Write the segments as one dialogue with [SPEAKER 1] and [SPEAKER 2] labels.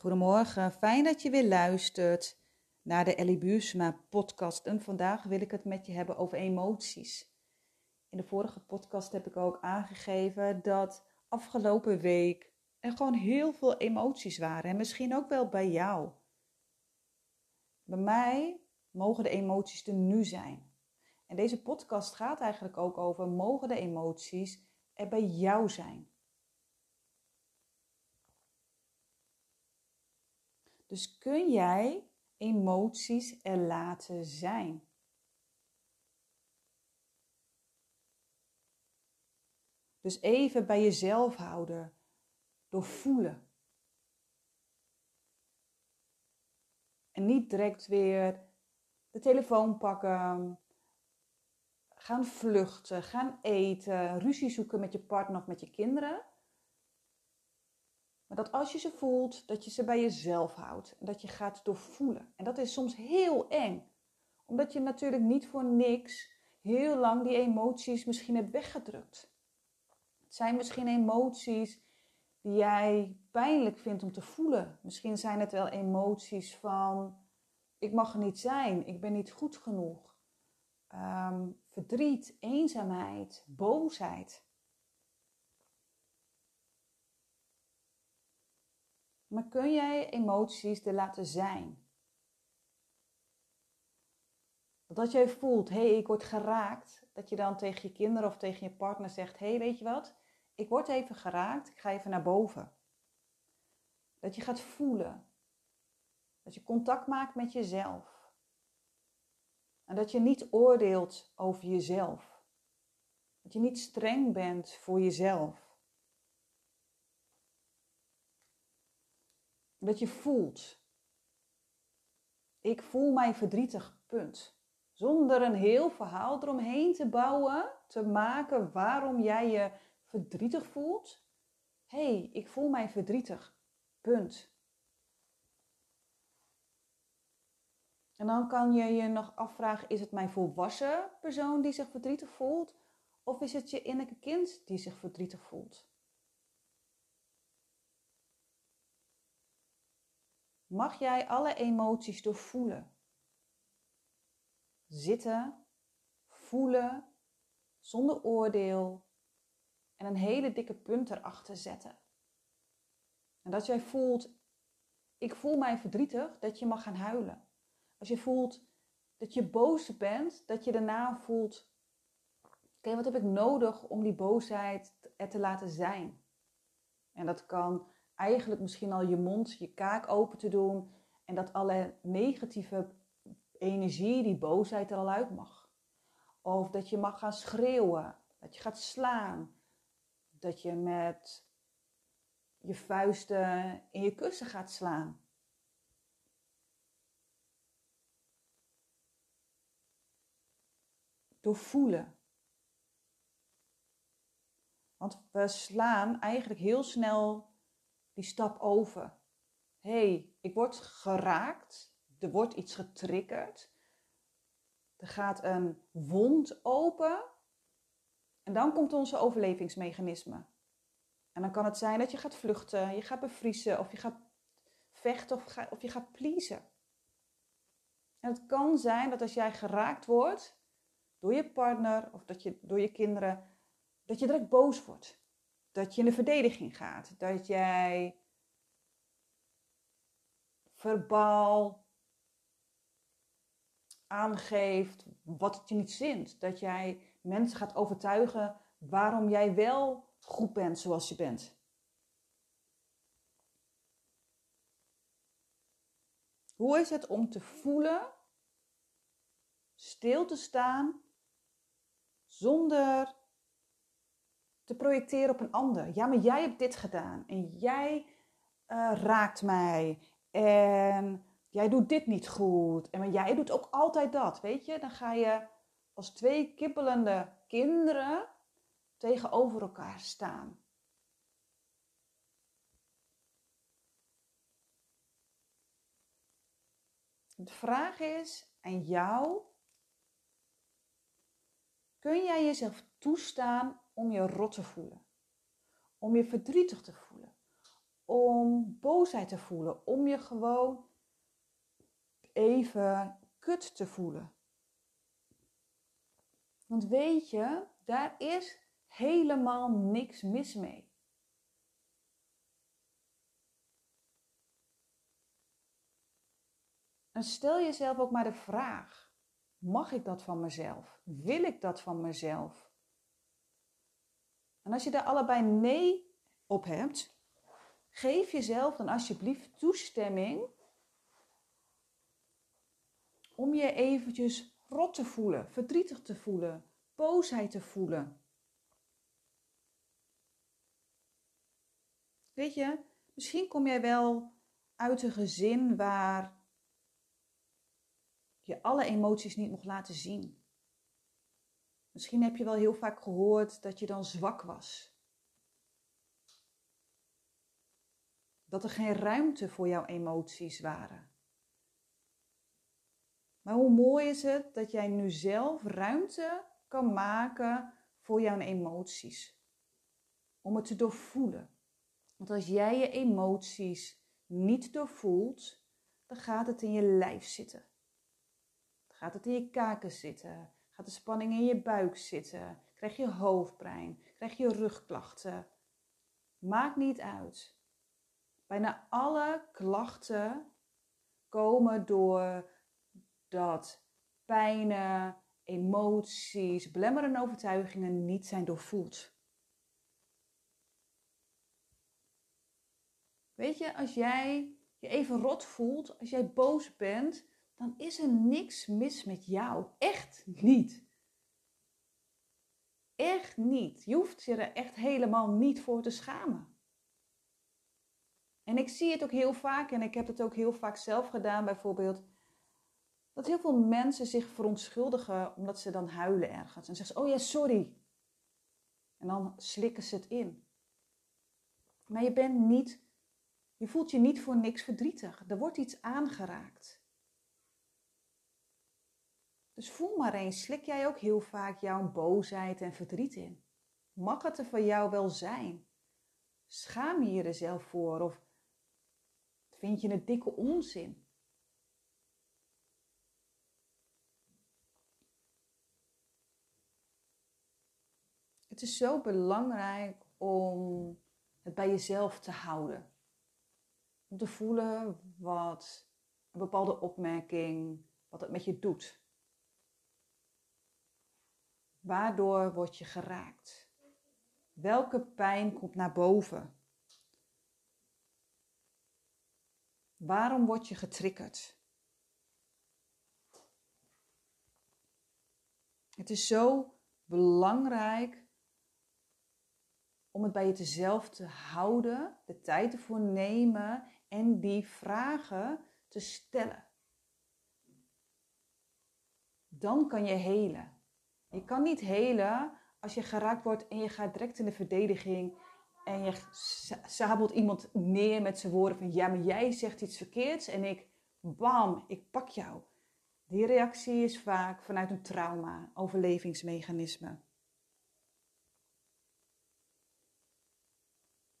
[SPEAKER 1] Goedemorgen, fijn dat je weer luistert naar de Ellie Buursma podcast. En vandaag wil ik het met je hebben over emoties. In de vorige podcast heb ik ook aangegeven dat afgelopen week er gewoon heel veel emoties waren. En misschien ook wel bij jou. Bij mij mogen de emoties er nu zijn. En deze podcast gaat eigenlijk ook over: mogen de emoties er bij jou zijn? Dus kun jij emoties er laten zijn? Dus even bij jezelf houden, door voelen. En niet direct weer de telefoon pakken, gaan vluchten, gaan eten, ruzie zoeken met je partner of met je kinderen. Maar dat als je ze voelt, dat je ze bij jezelf houdt. En dat je gaat doorvoelen. En dat is soms heel eng. Omdat je natuurlijk niet voor niks heel lang die emoties misschien hebt weggedrukt. Het zijn misschien emoties die jij pijnlijk vindt om te voelen. Misschien zijn het wel emoties van ik mag er niet zijn, ik ben niet goed genoeg. Ehm, verdriet, eenzaamheid, boosheid. Maar kun jij emoties er laten zijn? Dat jij voelt, hé, hey, ik word geraakt. Dat je dan tegen je kinderen of tegen je partner zegt, hé, hey, weet je wat? Ik word even geraakt, ik ga even naar boven. Dat je gaat voelen. Dat je contact maakt met jezelf. En dat je niet oordeelt over jezelf. Dat je niet streng bent voor jezelf. Dat je voelt. Ik voel mij verdrietig, punt. Zonder een heel verhaal eromheen te bouwen, te maken waarom jij je verdrietig voelt. Hé, hey, ik voel mij verdrietig, punt. En dan kan je je nog afvragen, is het mijn volwassen persoon die zich verdrietig voelt? Of is het je innerlijke kind die zich verdrietig voelt? Mag jij alle emoties doorvoelen. Zitten, voelen, zonder oordeel en een hele dikke punt erachter zetten. En dat jij voelt, ik voel mij verdrietig, dat je mag gaan huilen. Als je voelt dat je boos bent, dat je daarna voelt, oké, wat heb ik nodig om die boosheid er te laten zijn? En dat kan eigenlijk misschien al je mond, je kaak open te doen en dat alle negatieve energie, die boosheid er al uit mag. Of dat je mag gaan schreeuwen, dat je gaat slaan, dat je met je vuisten in je kussen gaat slaan. Door voelen. Want we slaan eigenlijk heel snel die stap over. hey, ik word geraakt. Er wordt iets getriggerd. Er gaat een wond open. En dan komt onze overlevingsmechanisme. En dan kan het zijn dat je gaat vluchten, je gaat bevriezen, of je gaat vechten of, of je gaat pleasen. En het kan zijn dat als jij geraakt wordt door je partner of dat je, door je kinderen, dat je direct boos wordt dat je in de verdediging gaat. Dat jij verbaal aangeeft wat het je niet zint. Dat jij mensen gaat overtuigen waarom jij wel goed bent zoals je bent. Hoe is het om te voelen, stil te staan, zonder te projecteren op een ander. Ja, maar jij hebt dit gedaan en jij uh, raakt mij en jij doet dit niet goed en jij doet ook altijd dat, weet je? Dan ga je als twee kippelende kinderen tegenover elkaar staan. De vraag is aan jou: kun jij jezelf toestaan om je rot te voelen. Om je verdrietig te voelen. om boosheid te voelen, om je gewoon even kut te voelen. Want weet je, daar is helemaal niks mis mee. En stel jezelf ook maar de vraag: mag ik dat van mezelf? Wil ik dat van mezelf? En als je daar allebei nee op hebt, geef jezelf dan alsjeblieft toestemming om je eventjes rot te voelen, verdrietig te voelen, boosheid te voelen. Weet je, misschien kom jij wel uit een gezin waar je alle emoties niet mocht laten zien. Misschien heb je wel heel vaak gehoord dat je dan zwak was. Dat er geen ruimte voor jouw emoties waren. Maar hoe mooi is het dat jij nu zelf ruimte kan maken voor jouw emoties. Om het te doorvoelen. Want als jij je emoties niet doorvoelt, dan gaat het in je lijf zitten. Dan gaat het in je kaken zitten. Gaat de spanning in je buik zitten. Krijg je hoofdpijn. Krijg je rugklachten. Maakt niet uit. Bijna alle klachten komen door dat pijnen, emoties, belemmerende overtuigingen niet zijn doorvoeld. Weet je, als jij je even rot voelt, als jij boos bent, dan is er niks mis met jou. Echt niet. Echt niet. Je hoeft je er echt helemaal niet voor te schamen. En ik zie het ook heel vaak, en ik heb het ook heel vaak zelf gedaan, bijvoorbeeld dat heel veel mensen zich verontschuldigen omdat ze dan huilen ergens. En zeggen ze, oh ja, sorry. En dan slikken ze het in. Maar je bent niet, je voelt je niet voor niks verdrietig. Er wordt iets aangeraakt. Dus voel maar eens, slik jij ook heel vaak jouw boosheid en verdriet in? Mag het er voor jou wel zijn? Schaam je je er zelf voor of vind je het dikke onzin? Het is zo belangrijk om het bij jezelf te houden. Om te voelen wat een bepaalde opmerking, wat het met je doet. Waardoor word je geraakt? Welke pijn komt naar boven? Waarom word je getriggerd? Het is zo belangrijk om het bij jezelf te houden, de tijd ervoor nemen en die vragen te stellen. Dan kan je helen. Je kan niet helen als je geraakt wordt en je gaat direct in de verdediging en je sabelt iemand neer met zijn woorden van ja, maar jij zegt iets verkeerds en ik, bam, ik pak jou. Die reactie is vaak vanuit een trauma, overlevingsmechanisme.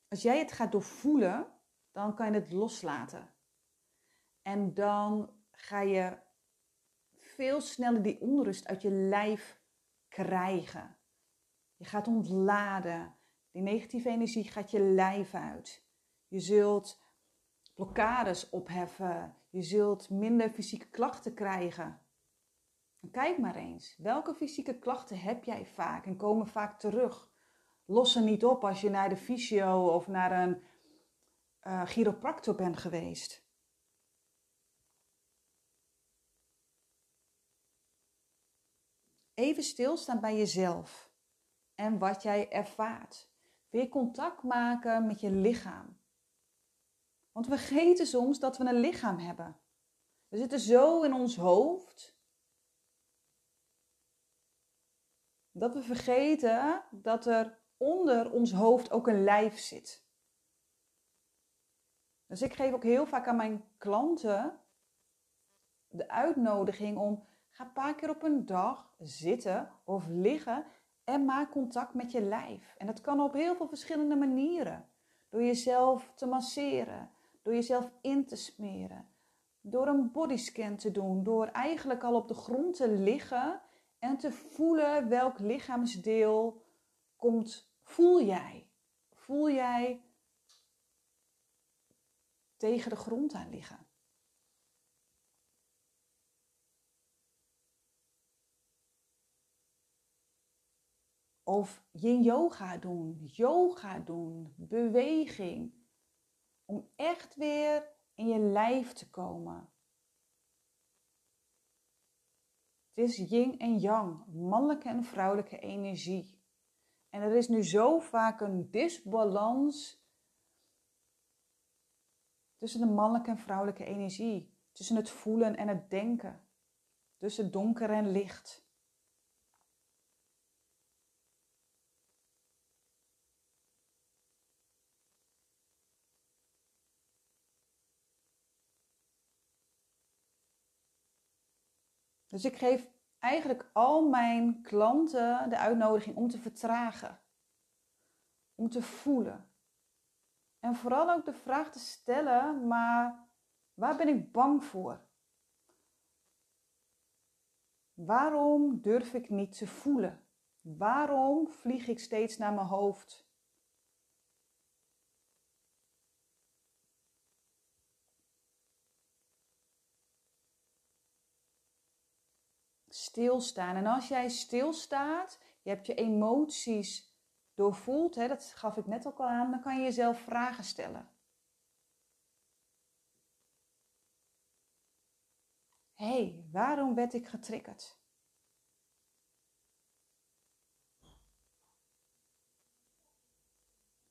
[SPEAKER 1] Als jij het gaat doorvoelen, dan kan je het loslaten. En dan ga je veel sneller die onrust uit je lijf krijgen. Je gaat ontladen. Die negatieve energie gaat je lijf uit. Je zult blokkades opheffen. Je zult minder fysieke klachten krijgen. kijk maar eens, welke fysieke klachten heb jij vaak en komen vaak terug? lossen niet op als je naar de fysio of naar een uh, chiropractor bent geweest. Even stilstaan bij jezelf en wat jij ervaart. Weer contact maken met je lichaam. Want we vergeten soms dat we een lichaam hebben. We zitten zo in ons hoofd dat we vergeten dat er onder ons hoofd ook een lijf zit. Dus ik geef ook heel vaak aan mijn klanten de uitnodiging om ga een paar keer op een dag zitten of liggen en maak contact met je lijf. En dat kan op heel veel verschillende manieren. door jezelf te masseren, door jezelf in te smeren, door een bodyscan te doen, door eigenlijk al op de grond te liggen en te voelen welk lichaamsdeel komt, voel jij. Voel jij tegen de grond aan liggen. Of yin yoga doen, yoga doen, beweging. Om echt weer in je lijf te komen. Het is yin en yang, mannelijke en vrouwelijke energie. En er is nu zo vaak een disbalans tussen de mannelijke en vrouwelijke energie, tussen het voelen en het denken, tussen donker en licht. Dus ik geef eigenlijk al mijn klanten de uitnodiging om te vertragen, om te voelen. En vooral ook de vraag te stellen, maar waar ben ik bang voor? Waarom durf ik niet te voelen? Waarom vlieg ik steeds naar mijn hoofd? Stilstaan. En als jij stilstaat, je hebt je emoties doorvoeld, hè, dat gaf ik net ook al aan, dan kan je jezelf vragen stellen. Hé, hey, waarom werd ik getriggerd?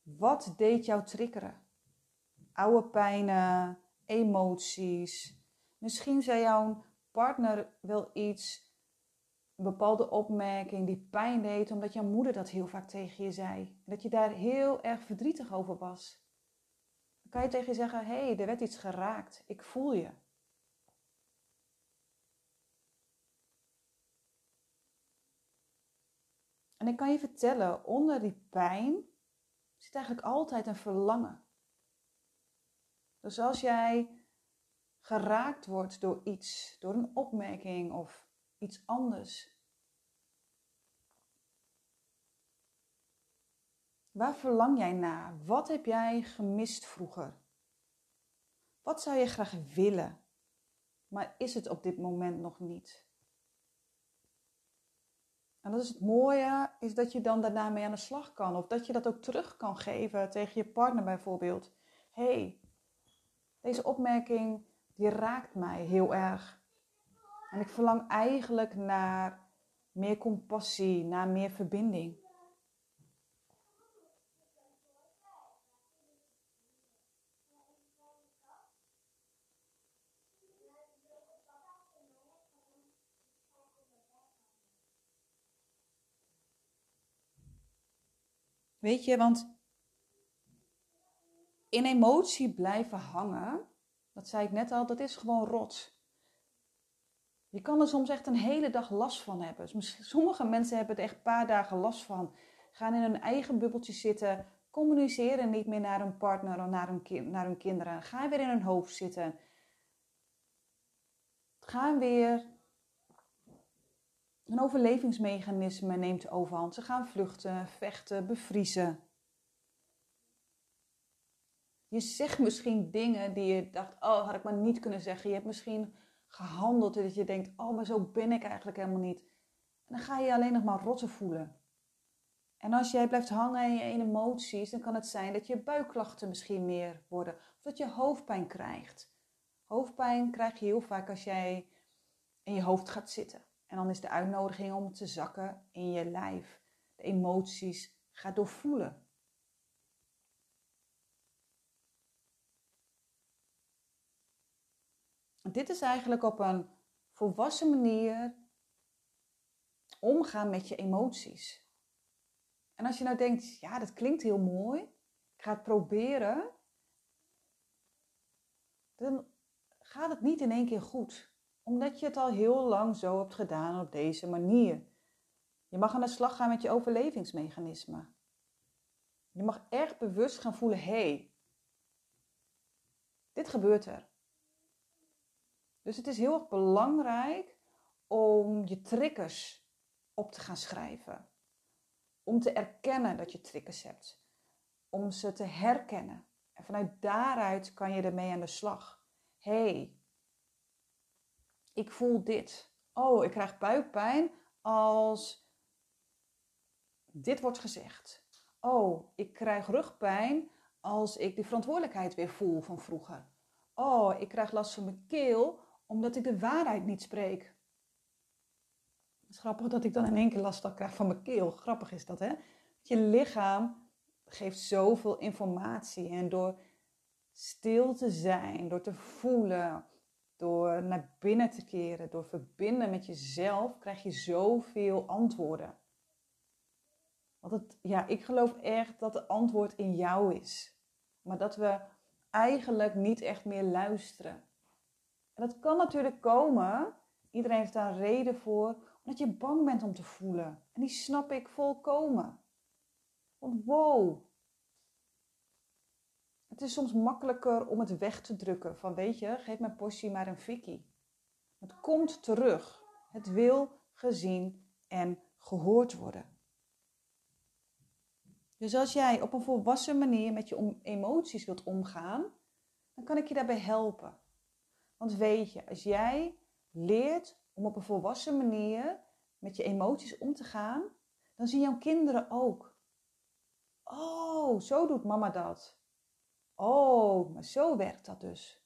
[SPEAKER 1] Wat deed jou triggeren? Oude pijnen, emoties. Misschien zei jouw partner wel iets bepaalde opmerking die pijn deed, omdat jouw moeder dat heel vaak tegen je zei. Dat je daar heel erg verdrietig over was. Dan kan je tegen je zeggen: hé, hey, er werd iets geraakt. Ik voel je. En ik kan je vertellen, onder die pijn zit eigenlijk altijd een verlangen. Dus als jij geraakt wordt door iets, door een opmerking of iets anders. Waar verlang jij naar? Wat heb jij gemist vroeger? Wat zou je graag willen, maar is het op dit moment nog niet? En dat is het mooie, is dat je dan daarna mee aan de slag kan. Of dat je dat ook terug kan geven tegen je partner bijvoorbeeld. hey, deze opmerking die raakt mij heel erg. En ik verlang eigenlijk naar meer compassie, naar meer verbinding. Weet je, want in emotie blijven hangen, dat zei ik net al, dat is gewoon rot. Je kan er soms echt een hele dag last van hebben. Sommige mensen hebben er echt een paar dagen last van. Gaan in hun eigen bubbeltje zitten. Communiceren niet meer naar hun partner of naar hun, kind, naar hun kinderen. Gaan weer in hun hoofd zitten. Gaan weer. Een overlevingsmechanisme neemt overhand. Ze gaan vluchten, vechten, bevriezen. Je zegt misschien dingen die je dacht, oh, had ik maar niet kunnen zeggen. Je hebt misschien gehandeld dat je denkt, oh, maar zo ben ik eigenlijk helemaal niet. En dan ga je alleen nog maar rotten voelen. En als jij blijft hangen in je emoties, dan kan het zijn dat je buikklachten misschien meer worden. Of dat je hoofdpijn krijgt. Hoofdpijn krijg je heel vaak als jij in je hoofd gaat zitten. En dan is de uitnodiging om te zakken in je lijf. De emoties gaat doorvoelen. Dit is eigenlijk op een volwassen manier omgaan met je emoties. En als je nou denkt, ja, dat klinkt heel mooi, ik ga het proberen, dan gaat het niet in één keer goed. Omdat je het al heel lang zo hebt gedaan op deze manier. Je mag aan de slag gaan met je overlevingsmechanisme. Je mag echt bewust gaan voelen, hé, hey, dit gebeurt er. Dus het is heel erg belangrijk om je triggers op te gaan schrijven. Om te erkennen dat je triggers hebt. Om ze te herkennen. En vanuit daaruit kan je ermee aan de slag. Hey, ik voel dit. Oh, ik krijg buikpijn als dit wordt gezegd. Oh, ik krijg rugpijn als ik de verantwoordelijkheid weer voel van vroeger. Oh, ik krijg last van mijn keel omdat ik de waarheid niet spreek. Het is grappig dat ik dan in één keer last krijg van mijn keel. Grappig is dat, hè? Je lichaam geeft zoveel informatie. En door stil te zijn, door te voelen, door naar binnen te keren, door verbinden met jezelf, krijg je zoveel antwoorden. Want het, ja, ik geloof echt dat het antwoord in jou is. Maar dat we eigenlijk niet echt meer luisteren. En dat kan natuurlijk komen, iedereen heeft daar een reden voor, omdat je bang bent om te voelen. En die snap ik volkomen. Want wow, het is soms makkelijker om het weg te drukken. Van weet je, geef mijn portie maar een fikkie. Het komt terug. Het wil gezien en gehoord worden. Dus als jij op een volwassen manier met je emoties wilt omgaan, dan kan ik je daarbij helpen. Want weet je, als jij leert om op een volwassen manier met je emoties om te gaan, dan zien jouw kinderen ook. Oh, zo doet mama dat. Oh, maar zo werkt dat dus.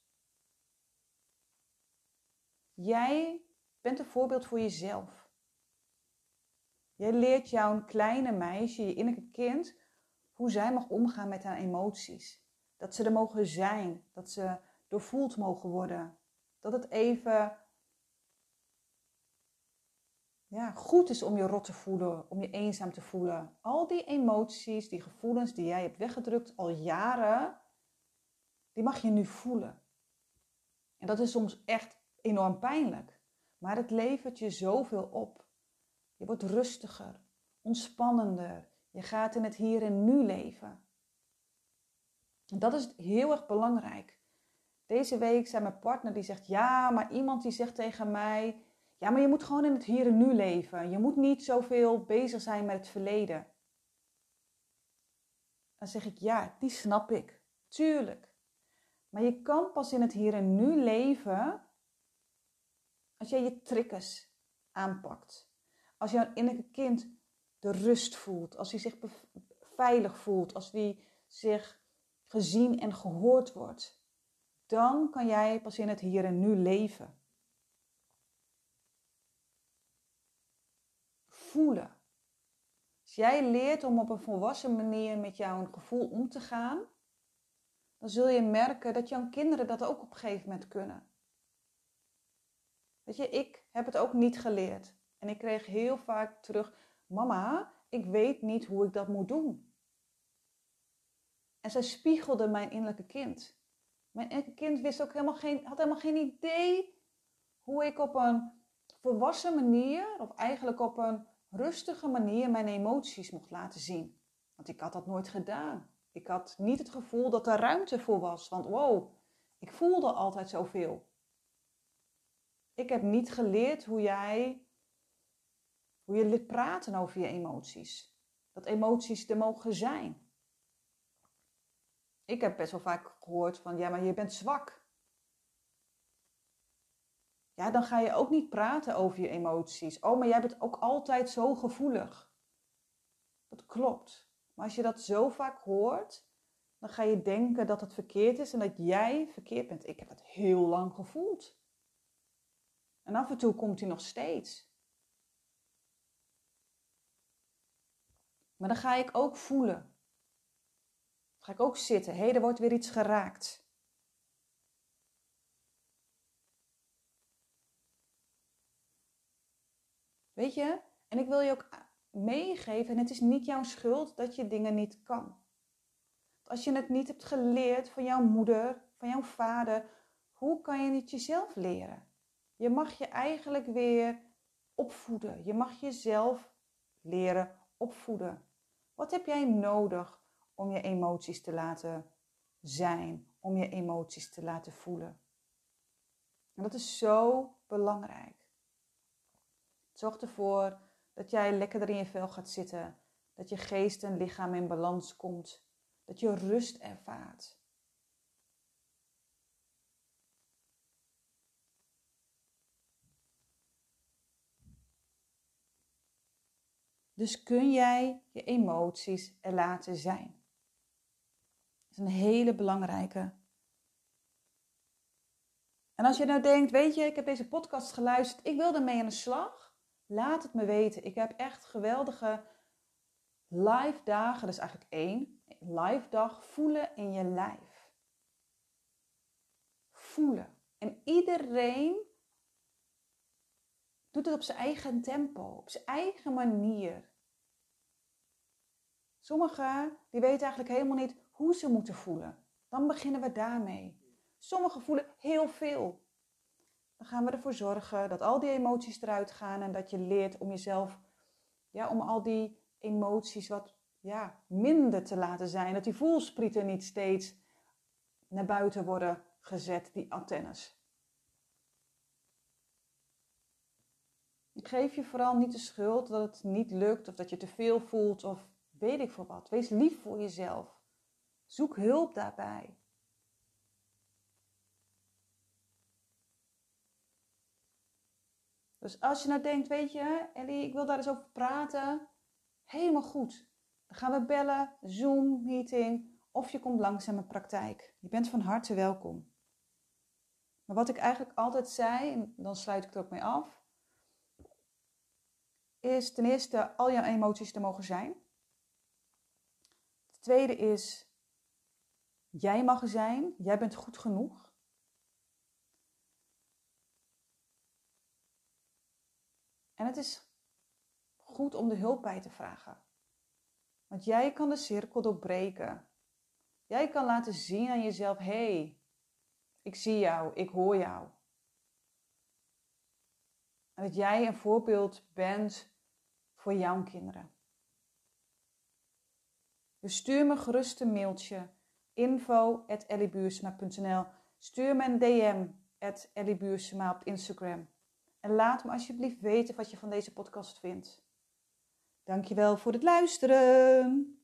[SPEAKER 1] Jij bent een voorbeeld voor jezelf. Jij leert jouw kleine meisje, je innerlijke kind, hoe zij mag omgaan met haar emoties. Dat ze er mogen zijn, dat ze doorvoeld mogen worden. Dat het even ja, goed is om je rot te voelen, om je eenzaam te voelen. Al die emoties, die gevoelens die jij hebt weggedrukt al jaren, die mag je nu voelen. En dat is soms echt enorm pijnlijk. Maar het levert je zoveel op. Je wordt rustiger, ontspannender. Je gaat in het hier en nu leven. En dat is heel erg belangrijk. Deze week zei mijn partner die zegt: Ja, maar iemand die zegt tegen mij: Ja, maar je moet gewoon in het hier en nu leven. Je moet niet zoveel bezig zijn met het verleden. Dan zeg ik: Ja, die snap ik. Tuurlijk. Maar je kan pas in het hier en nu leven als jij je triggers aanpakt. Als jouw innerlijke kind de rust voelt, als hij zich veilig voelt, als hij zich gezien en gehoord wordt, dan kan jij pas in het hier en nu leven. Voelen. Als jij leert om op een volwassen manier met jouw gevoel om te gaan, dan zul je merken dat jouw kinderen dat ook op een gegeven moment kunnen. Weet je, ik heb het ook niet geleerd. En ik kreeg heel vaak terug: Mama, ik weet niet hoe ik dat moet doen. En zij spiegelde mijn innerlijke kind. Mijn innerlijke kind wist ook helemaal geen, had helemaal geen idee hoe ik op een volwassen manier, of eigenlijk op een rustige manier, mijn emoties mocht laten zien. Want ik had dat nooit gedaan. Ik had niet het gevoel dat er ruimte voor was. Want wow, ik voelde altijd zoveel. Ik heb niet geleerd hoe jij, hoe je leert praten over je emoties. Dat emoties er mogen zijn. Ik heb best wel vaak gehoord van, ja, maar je bent zwak. Ja, dan ga je ook niet praten over je emoties. Oh, maar jij bent ook altijd zo gevoelig. Dat klopt. Maar als je dat zo vaak hoort, dan ga je denken dat het verkeerd is en dat jij verkeerd bent. Ik heb het heel lang gevoeld. En af en toe komt hij nog steeds. Maar dan ga ik ook voelen. Ik ook zitten. Hé, hey, er wordt weer iets geraakt. Weet je? En ik wil je ook meegeven. En het is niet jouw schuld dat je dingen niet kan. Als je het niet hebt geleerd van jouw moeder, van jouw vader, hoe kan je het jezelf leren? Je mag je eigenlijk weer opvoeden. Je mag jezelf leren opvoeden. Wat heb jij nodig om je emoties te laten zijn, om je emoties te laten voelen. En dat is zo belangrijk. Zorg ervoor dat jij lekkerder in je vel gaat zitten, dat je geest en lichaam in balans komt, dat je rust ervaart. Dus kun jij je emoties er laten zijn. Een hele belangrijke. En als je nou denkt, weet je, ik heb deze podcast geluisterd, ik wil ermee aan de slag, laat het me weten. Ik heb echt geweldige live dagen, dat is eigenlijk één, live dag voelen in je lijf. Voelen. En iedereen doet het op zijn eigen tempo, op zijn eigen manier. Sommigen die weten eigenlijk helemaal niet hoe ze moeten voelen. Dan beginnen we daarmee. Sommigen voelen heel veel. Dan gaan we ervoor zorgen dat al die emoties eruit gaan en dat je leert om jezelf, ja, om al die emoties wat ja, minder te laten zijn. Dat die voelsprieten niet steeds naar buiten worden gezet, die antennes. Ik geef je vooral niet de schuld dat het niet lukt of dat je te veel voelt of weet ik voor wat. Wees lief voor jezelf. Zoek hulp daarbij. Dus als je nou denkt, weet je, Ellie, ik wil daar eens over praten, helemaal goed. Dan gaan we bellen, Zoom, meeting, of je komt langs in mijn praktijk. Je bent van harte welkom. Maar wat ik eigenlijk altijd zei, en dan sluit ik er ook mee af, is ten eerste al jouw emoties te mogen zijn. Het tweede is, jij mag zijn, jij bent goed genoeg. En het is goed om de hulp bij te vragen. Want jij kan de cirkel doorbreken. Jij kan laten zien aan jezelf: hé, hey, ik zie jou, ik hoor jou. En dat jij een voorbeeld bent voor jouw kinderen. Dus stuur me gerust een mailtje info.elliebuursema.nl Stuur me een DM at op Instagram. En laat me alsjeblieft weten wat je van deze podcast vindt. Dankjewel voor het luisteren.